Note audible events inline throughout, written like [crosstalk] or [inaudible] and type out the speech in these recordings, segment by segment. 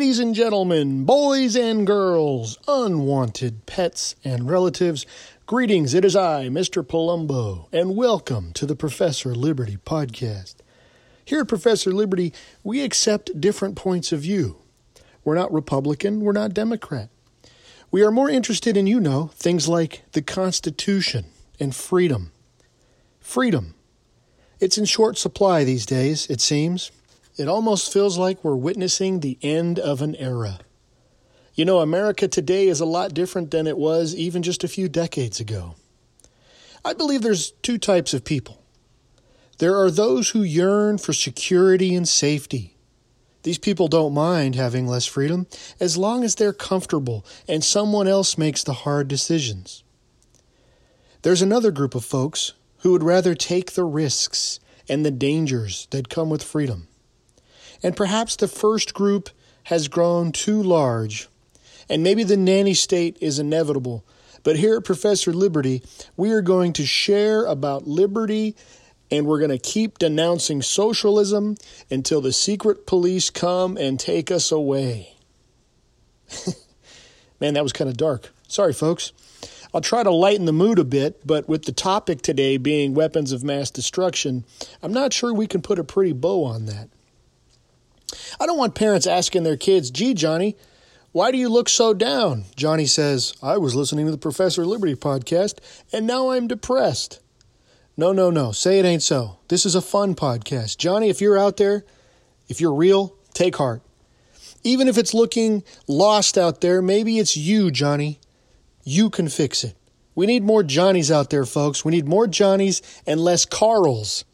Ladies and gentlemen, boys and girls, unwanted pets and relatives, greetings. It is I, Mr. Palumbo, and welcome to the Professor Liberty podcast. Here at Professor Liberty, we accept different points of view. We're not Republican, we're not Democrat. We are more interested in, you know, things like the Constitution and freedom. Freedom. It's in short supply these days, it seems. It almost feels like we're witnessing the end of an era. You know, America today is a lot different than it was even just a few decades ago. I believe there's two types of people. There are those who yearn for security and safety. These people don't mind having less freedom as long as they're comfortable and someone else makes the hard decisions. There's another group of folks who would rather take the risks and the dangers that come with freedom. And perhaps the first group has grown too large, and maybe the nanny state is inevitable. But here at Professor Liberty, we are going to share about liberty and we're going to keep denouncing socialism until the secret police come and take us away. [laughs] Man, that was kind of dark. Sorry, folks. I'll try to lighten the mood a bit, but with the topic today being weapons of mass destruction, I'm not sure we can put a pretty bow on that. I don't want parents asking their kids, gee, Johnny, why do you look so down? Johnny says, I was listening to the Professor Liberty podcast, and now I'm depressed. No, no, no. Say it ain't so. This is a fun podcast. Johnny, if you're out there, if you're real, take heart. Even if it's looking lost out there, maybe it's you, Johnny. You can fix it. We need more Johnnies out there, folks. We need more Johnnies and less Carls,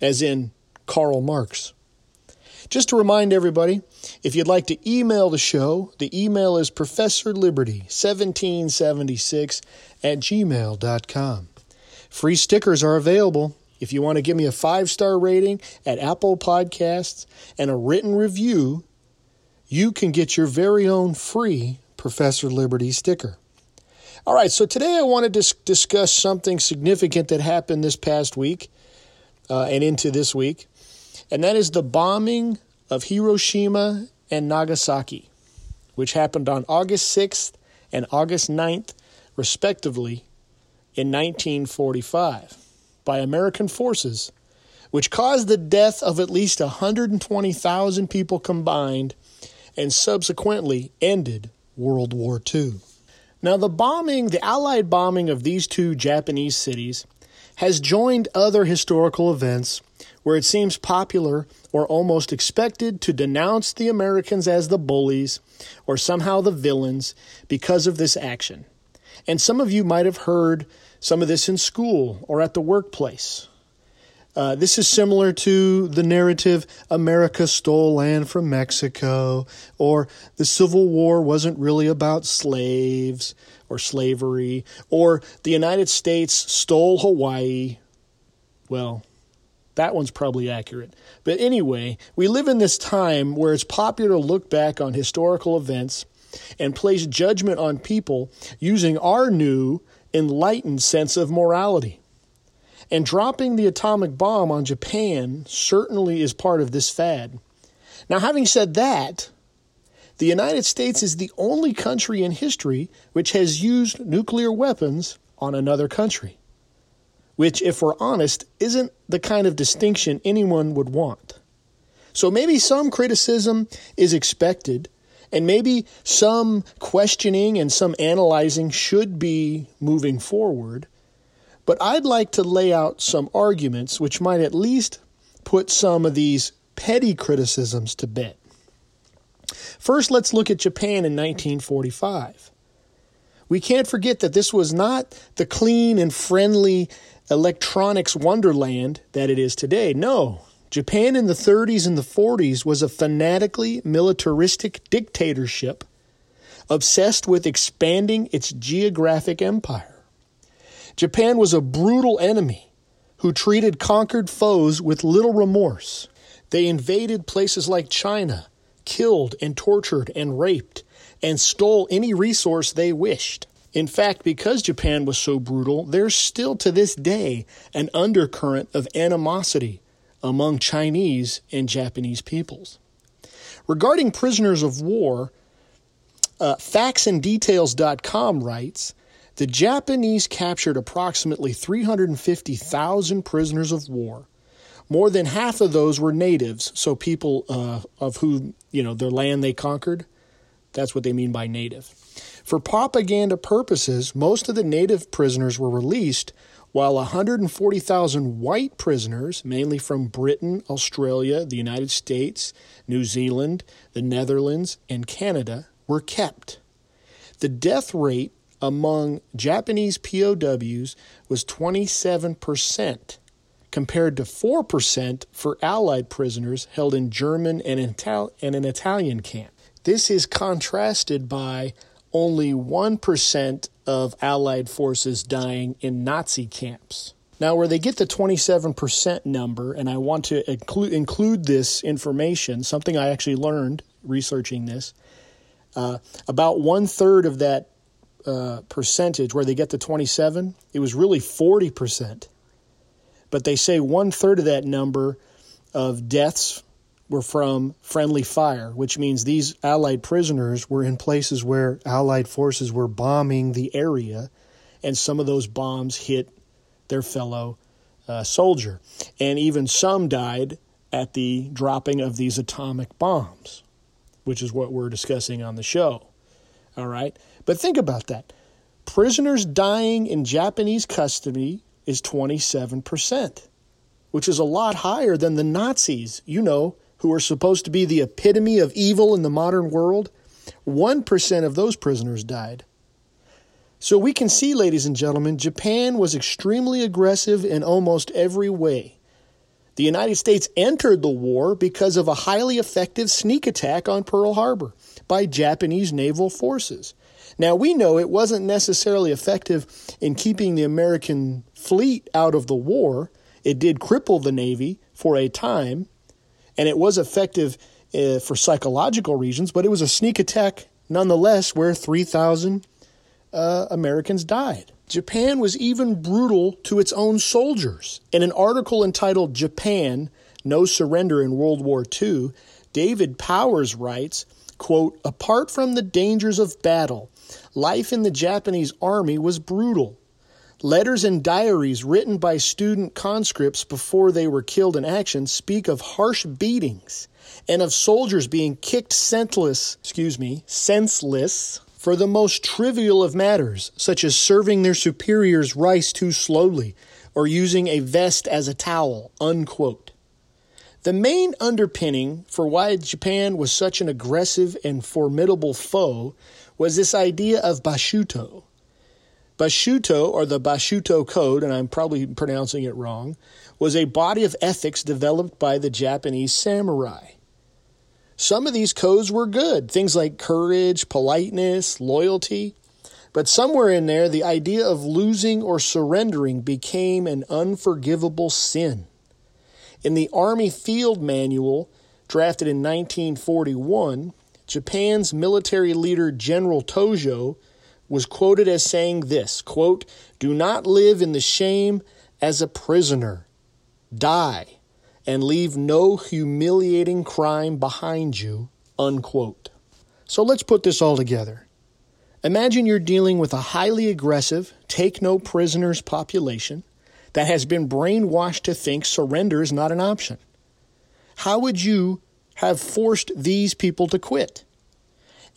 as in Karl Marx. Just to remind everybody, if you'd like to email the show, the email is professorliberty1776 at gmail.com. Free stickers are available. If you want to give me a five star rating at Apple Podcasts and a written review, you can get your very own free Professor Liberty sticker. All right, so today I want to dis- discuss something significant that happened this past week uh, and into this week and that is the bombing of Hiroshima and Nagasaki, which happened on August 6th and August 9th, respectively, in 1945 by American forces, which caused the death of at least 120,000 people combined and subsequently ended World War II. Now, the bombing, the Allied bombing of these two Japanese cities, has joined other historical events where it seems popular or almost expected to denounce the Americans as the bullies or somehow the villains because of this action. And some of you might have heard some of this in school or at the workplace. Uh, this is similar to the narrative America stole land from Mexico, or the Civil War wasn't really about slaves or slavery, or the United States stole Hawaii. Well, that one's probably accurate. But anyway, we live in this time where it's popular to look back on historical events and place judgment on people using our new, enlightened sense of morality. And dropping the atomic bomb on Japan certainly is part of this fad. Now, having said that, the United States is the only country in history which has used nuclear weapons on another country which, if we're honest, isn't the kind of distinction anyone would want. So maybe some criticism is expected, and maybe some questioning and some analyzing should be moving forward. But I'd like to lay out some arguments which might at least put some of these petty criticisms to bed. First, let's look at Japan in 1945. We can't forget that this was not the clean and friendly electronics wonderland that it is today. No, Japan in the 30s and the 40s was a fanatically militaristic dictatorship obsessed with expanding its geographic empire. Japan was a brutal enemy who treated conquered foes with little remorse. They invaded places like China, killed and tortured and raped, and stole any resource they wished. In fact, because Japan was so brutal, there's still to this day an undercurrent of animosity among Chinese and Japanese peoples. Regarding prisoners of war, uh, factsanddetails.com writes the Japanese captured approximately 350,000 prisoners of war. More than half of those were natives, so people uh, of who, you know, their land they conquered. That's what they mean by native. For propaganda purposes, most of the native prisoners were released, while 140,000 white prisoners, mainly from Britain, Australia, the United States, New Zealand, the Netherlands, and Canada, were kept. The death rate among Japanese POWs was 27%, compared to 4% for Allied prisoners held in German and, Ital- and an Italian camp. This is contrasted by only 1% of Allied forces dying in Nazi camps. Now, where they get the 27% number, and I want to include, include this information, something I actually learned researching this, uh, about one third of that uh, percentage, where they get the 27, it was really 40%. But they say one third of that number of deaths were from friendly fire, which means these Allied prisoners were in places where Allied forces were bombing the area, and some of those bombs hit their fellow uh, soldier. And even some died at the dropping of these atomic bombs, which is what we're discussing on the show. All right? But think about that. Prisoners dying in Japanese custody is 27%, which is a lot higher than the Nazis, you know, who are supposed to be the epitome of evil in the modern world, 1% of those prisoners died. So we can see, ladies and gentlemen, Japan was extremely aggressive in almost every way. The United States entered the war because of a highly effective sneak attack on Pearl Harbor by Japanese naval forces. Now, we know it wasn't necessarily effective in keeping the American fleet out of the war. It did cripple the Navy for a time, and it was effective uh, for psychological reasons, but it was a sneak attack nonetheless where 3,000 uh, Americans died. Japan was even brutal to its own soldiers. In an article entitled Japan No Surrender in World War II, David Powers writes, quote, Apart from the dangers of battle, life in the Japanese army was brutal. Letters and diaries written by student conscripts before they were killed in action speak of harsh beatings and of soldiers being kicked senseless, excuse me, senseless for the most trivial of matters, such as serving their superiors rice too slowly or using a vest as a towel. Unquote. The main underpinning for why Japan was such an aggressive and formidable foe was this idea of Bashuto, Bashuto, or the Bashuto Code, and I'm probably pronouncing it wrong, was a body of ethics developed by the Japanese samurai. Some of these codes were good, things like courage, politeness, loyalty. But somewhere in there, the idea of losing or surrendering became an unforgivable sin. In the Army Field Manual, drafted in 1941, Japan's military leader General Tojo was quoted as saying this quote, Do not live in the shame as a prisoner. Die and leave no humiliating crime behind you. Unquote. So let's put this all together. Imagine you're dealing with a highly aggressive, take no prisoners population that has been brainwashed to think surrender is not an option. How would you have forced these people to quit?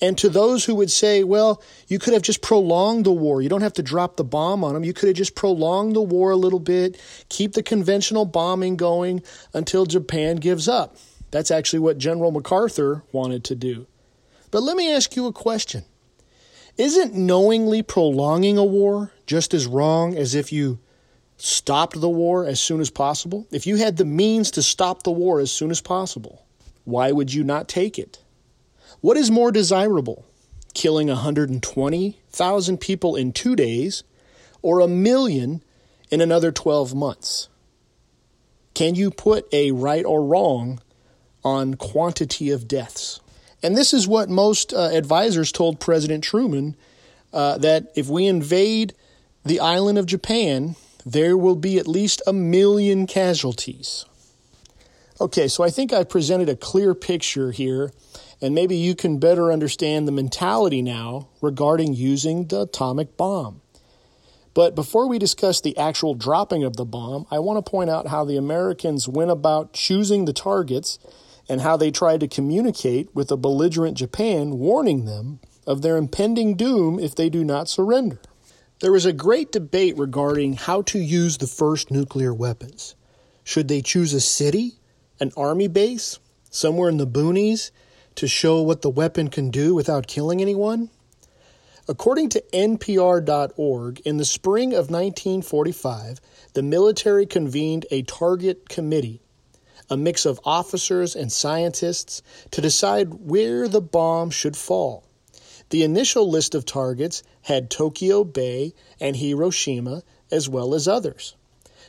And to those who would say, well, you could have just prolonged the war. You don't have to drop the bomb on them. You could have just prolonged the war a little bit, keep the conventional bombing going until Japan gives up. That's actually what General MacArthur wanted to do. But let me ask you a question Isn't knowingly prolonging a war just as wrong as if you stopped the war as soon as possible? If you had the means to stop the war as soon as possible, why would you not take it? What is more desirable, killing 120,000 people in two days or a million in another 12 months? Can you put a right or wrong on quantity of deaths? And this is what most uh, advisors told President Truman uh, that if we invade the island of Japan, there will be at least a million casualties. Okay, so I think I presented a clear picture here and maybe you can better understand the mentality now regarding using the atomic bomb. But before we discuss the actual dropping of the bomb, I want to point out how the Americans went about choosing the targets and how they tried to communicate with a belligerent Japan, warning them of their impending doom if they do not surrender. There was a great debate regarding how to use the first nuclear weapons. Should they choose a city, an army base, somewhere in the boonies, to show what the weapon can do without killing anyone? According to NPR.org, in the spring of 1945, the military convened a target committee, a mix of officers and scientists, to decide where the bomb should fall. The initial list of targets had Tokyo Bay and Hiroshima, as well as others.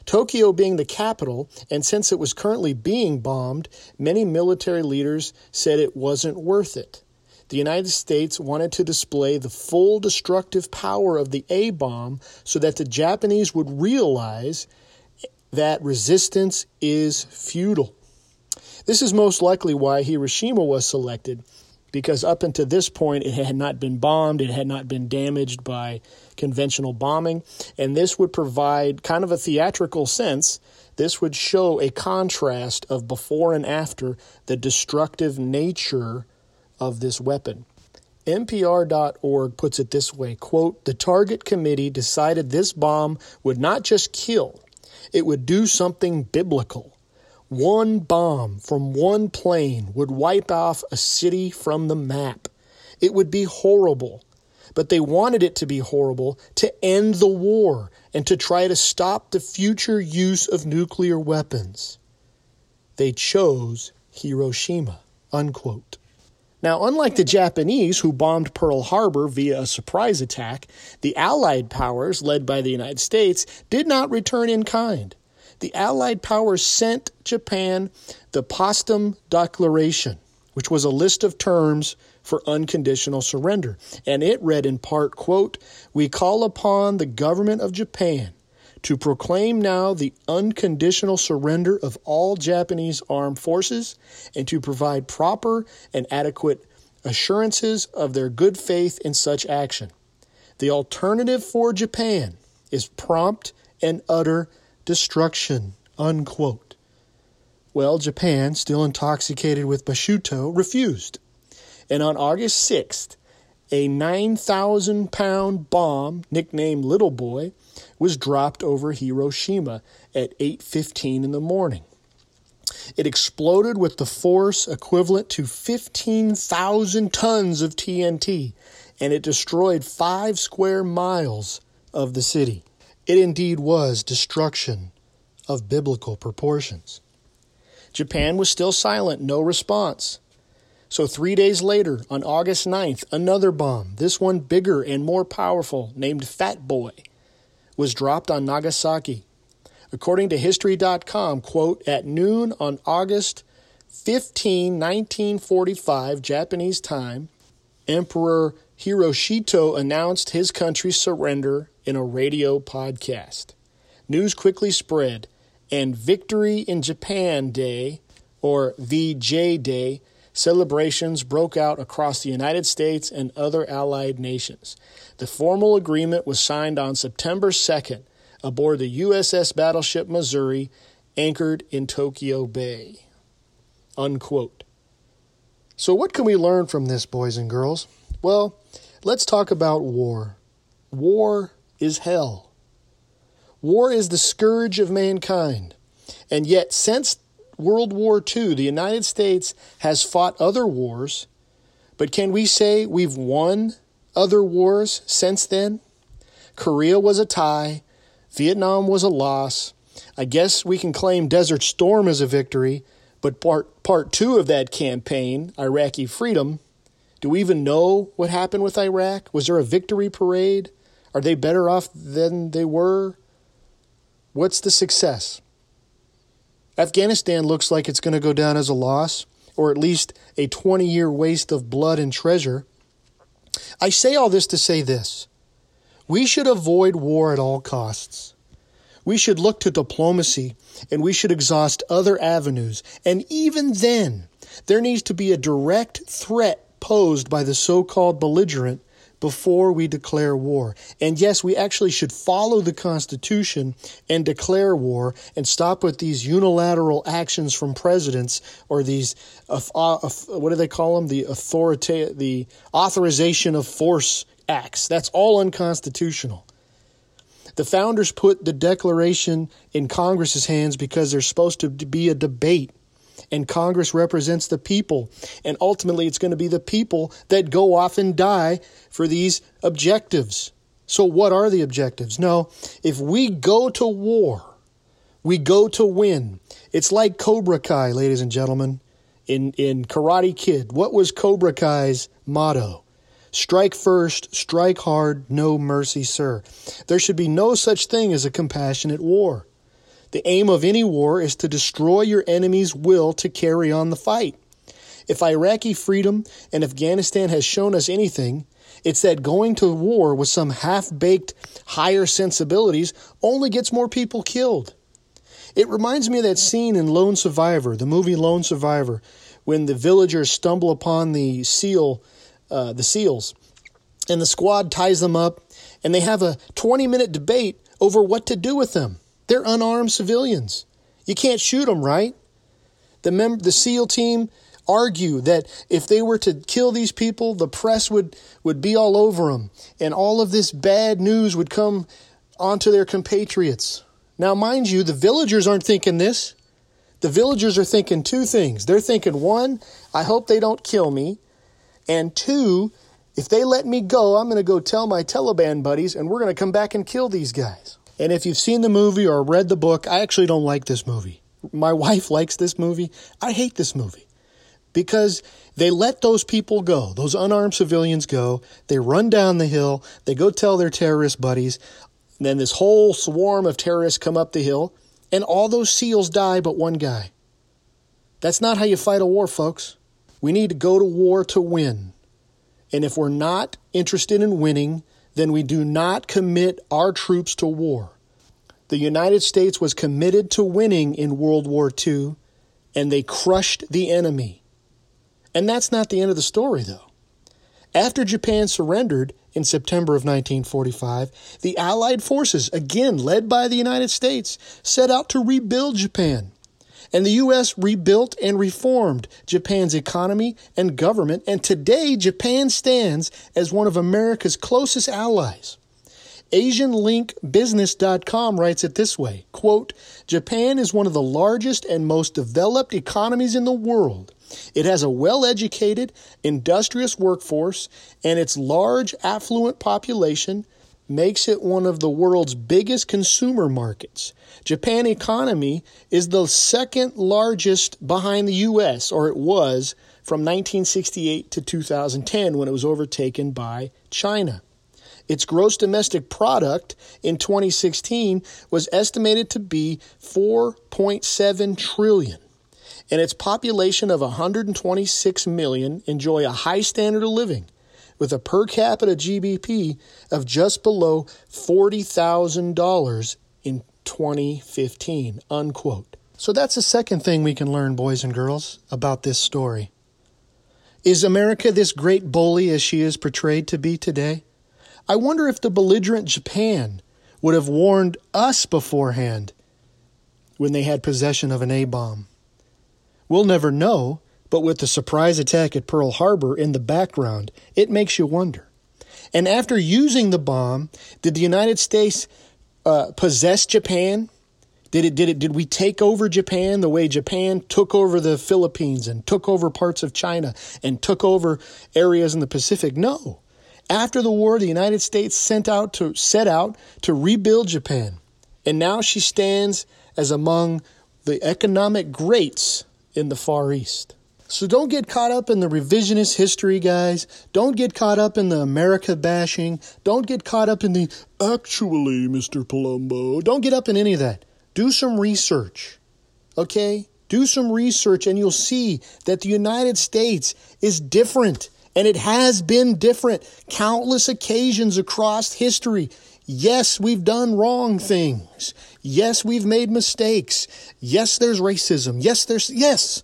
Tokyo being the capital, and since it was currently being bombed, many military leaders said it wasn't worth it. The United States wanted to display the full destructive power of the A bomb so that the Japanese would realize that resistance is futile. This is most likely why Hiroshima was selected because up until this point it had not been bombed, it had not been damaged by conventional bombing, and this would provide kind of a theatrical sense. This would show a contrast of before and after the destructive nature of this weapon. NPR.org puts it this way quote, The target committee decided this bomb would not just kill, it would do something biblical. One bomb from one plane would wipe off a city from the map. It would be horrible. But they wanted it to be horrible to end the war and to try to stop the future use of nuclear weapons. They chose Hiroshima. Unquote. Now, unlike the Japanese, who bombed Pearl Harbor via a surprise attack, the Allied powers, led by the United States, did not return in kind the Allied powers sent Japan the Potsdam Declaration, which was a list of terms for unconditional surrender. And it read in part, quote, We call upon the government of Japan to proclaim now the unconditional surrender of all Japanese armed forces and to provide proper and adequate assurances of their good faith in such action. The alternative for Japan is prompt and utter destruction. Unquote. Well, Japan, still intoxicated with Bashuto, refused. And on August 6th, a 9,000 pound bomb, nicknamed Little Boy, was dropped over Hiroshima at 8:15 in the morning. It exploded with the force equivalent to 15,000 tons of TNT, and it destroyed 5 square miles of the city. It indeed was destruction of biblical proportions. Japan was still silent, no response. So, three days later, on August 9th, another bomb, this one bigger and more powerful, named Fat Boy, was dropped on Nagasaki. According to History.com, quote, at noon on August 15, 1945, Japanese time, Emperor Hirohito announced his country's surrender in a radio podcast. News quickly spread, and Victory in Japan Day, or VJ Day, celebrations broke out across the United States and other allied nations. The formal agreement was signed on September 2nd aboard the USS Battleship Missouri, anchored in Tokyo Bay. Unquote. So, what can we learn from this, boys and girls? Well, let's talk about war. War is hell. War is the scourge of mankind. And yet, since World War II, the United States has fought other wars, but can we say we've won other wars since then? Korea was a tie, Vietnam was a loss. I guess we can claim Desert Storm as a victory, but part, part two of that campaign, Iraqi freedom, do we even know what happened with Iraq? Was there a victory parade? Are they better off than they were? What's the success? Afghanistan looks like it's going to go down as a loss, or at least a 20 year waste of blood and treasure. I say all this to say this we should avoid war at all costs. We should look to diplomacy and we should exhaust other avenues. And even then, There needs to be a direct threat posed by the so called belligerent before we declare war. And yes, we actually should follow the Constitution and declare war and stop with these unilateral actions from presidents or these, uh, uh, what do they call them? The authorita- the authorization of force acts. That's all unconstitutional. The founders put the Declaration in Congress's hands because there's supposed to be a debate and Congress represents the people. And ultimately, it's going to be the people that go off and die for these objectives. So, what are the objectives? No, if we go to war, we go to win. It's like Cobra Kai, ladies and gentlemen, in, in Karate Kid. What was Cobra Kai's motto? Strike first, strike hard, no mercy, sir. There should be no such thing as a compassionate war. The aim of any war is to destroy your enemy's will to carry on the fight. If Iraqi freedom and Afghanistan has shown us anything, it's that going to war with some half baked higher sensibilities only gets more people killed. It reminds me of that scene in Lone Survivor, the movie Lone Survivor, when the villagers stumble upon the seal, uh, the seals, and the squad ties them up, and they have a 20 minute debate over what to do with them. They're unarmed civilians. You can't shoot them, right? The, mem- the SEAL team argue that if they were to kill these people, the press would, would be all over them, and all of this bad news would come onto their compatriots. Now, mind you, the villagers aren't thinking this. The villagers are thinking two things. They're thinking, one, I hope they don't kill me. And two, if they let me go, I'm going to go tell my Taliban buddies, and we're going to come back and kill these guys. And if you've seen the movie or read the book, I actually don't like this movie. My [laughs] wife likes this movie. I hate this movie because they let those people go, those unarmed civilians go. They run down the hill, they go tell their terrorist buddies. And then this whole swarm of terrorists come up the hill, and all those SEALs die but one guy. That's not how you fight a war, folks. We need to go to war to win. And if we're not interested in winning, then we do not commit our troops to war. The United States was committed to winning in World War II, and they crushed the enemy. And that's not the end of the story, though. After Japan surrendered in September of 1945, the Allied forces, again led by the United States, set out to rebuild Japan. And the U.S. rebuilt and reformed Japan's economy and government, and today Japan stands as one of America's closest allies. AsianLinkBusiness.com writes it this way quote, Japan is one of the largest and most developed economies in the world. It has a well educated, industrious workforce, and its large, affluent population makes it one of the world's biggest consumer markets. Japan economy is the second largest behind the US or it was from 1968 to 2010 when it was overtaken by China. Its gross domestic product in 2016 was estimated to be 4.7 trillion and its population of 126 million enjoy a high standard of living with a per capita GDP of just below $40,000 in 2015, unquote. So that's the second thing we can learn, boys and girls, about this story. Is America this great bully as she is portrayed to be today? I wonder if the belligerent Japan would have warned us beforehand when they had possession of an A bomb. We'll never know, but with the surprise attack at Pearl Harbor in the background, it makes you wonder. And after using the bomb, did the United States uh, possess Japan? Did it, did it, did we take over Japan the way Japan took over the Philippines and took over parts of China and took over areas in the Pacific? No. After the war, the United States sent out to, set out to rebuild Japan. And now she stands as among the economic greats in the Far East. So don't get caught up in the revisionist history, guys. Don't get caught up in the America bashing. Don't get caught up in the actually, Mr. Palumbo. Don't get up in any of that. Do some research. Okay? Do some research and you'll see that the United States is different. And it has been different countless occasions across history. Yes, we've done wrong things. Yes, we've made mistakes. Yes, there's racism. Yes, there's, yes.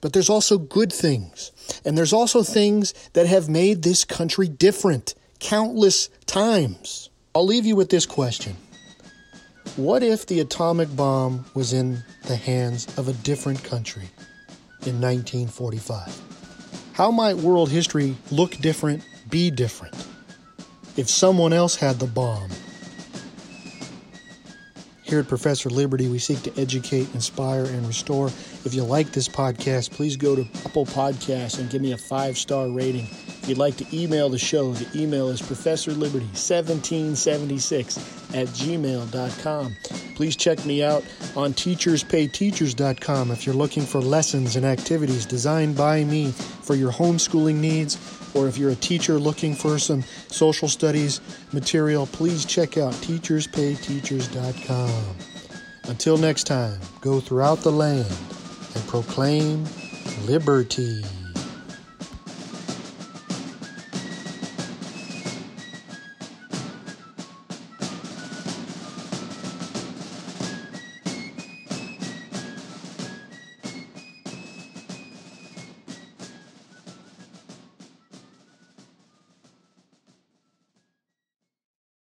But there's also good things. And there's also things that have made this country different countless times. I'll leave you with this question What if the atomic bomb was in the hands of a different country in 1945? How might world history look different, be different, if someone else had the bomb? Here at Professor Liberty, we seek to educate, inspire, and restore. If you like this podcast, please go to Apple Podcasts and give me a five star rating. If you'd like to email the show, the email is professorliberty1776 at gmail.com. Please check me out on teacherspayteachers.com if you're looking for lessons and activities designed by me for your homeschooling needs or if you're a teacher looking for some social studies material, please check out teacherspayteachers.com. Until next time, go throughout the land and proclaim liberty.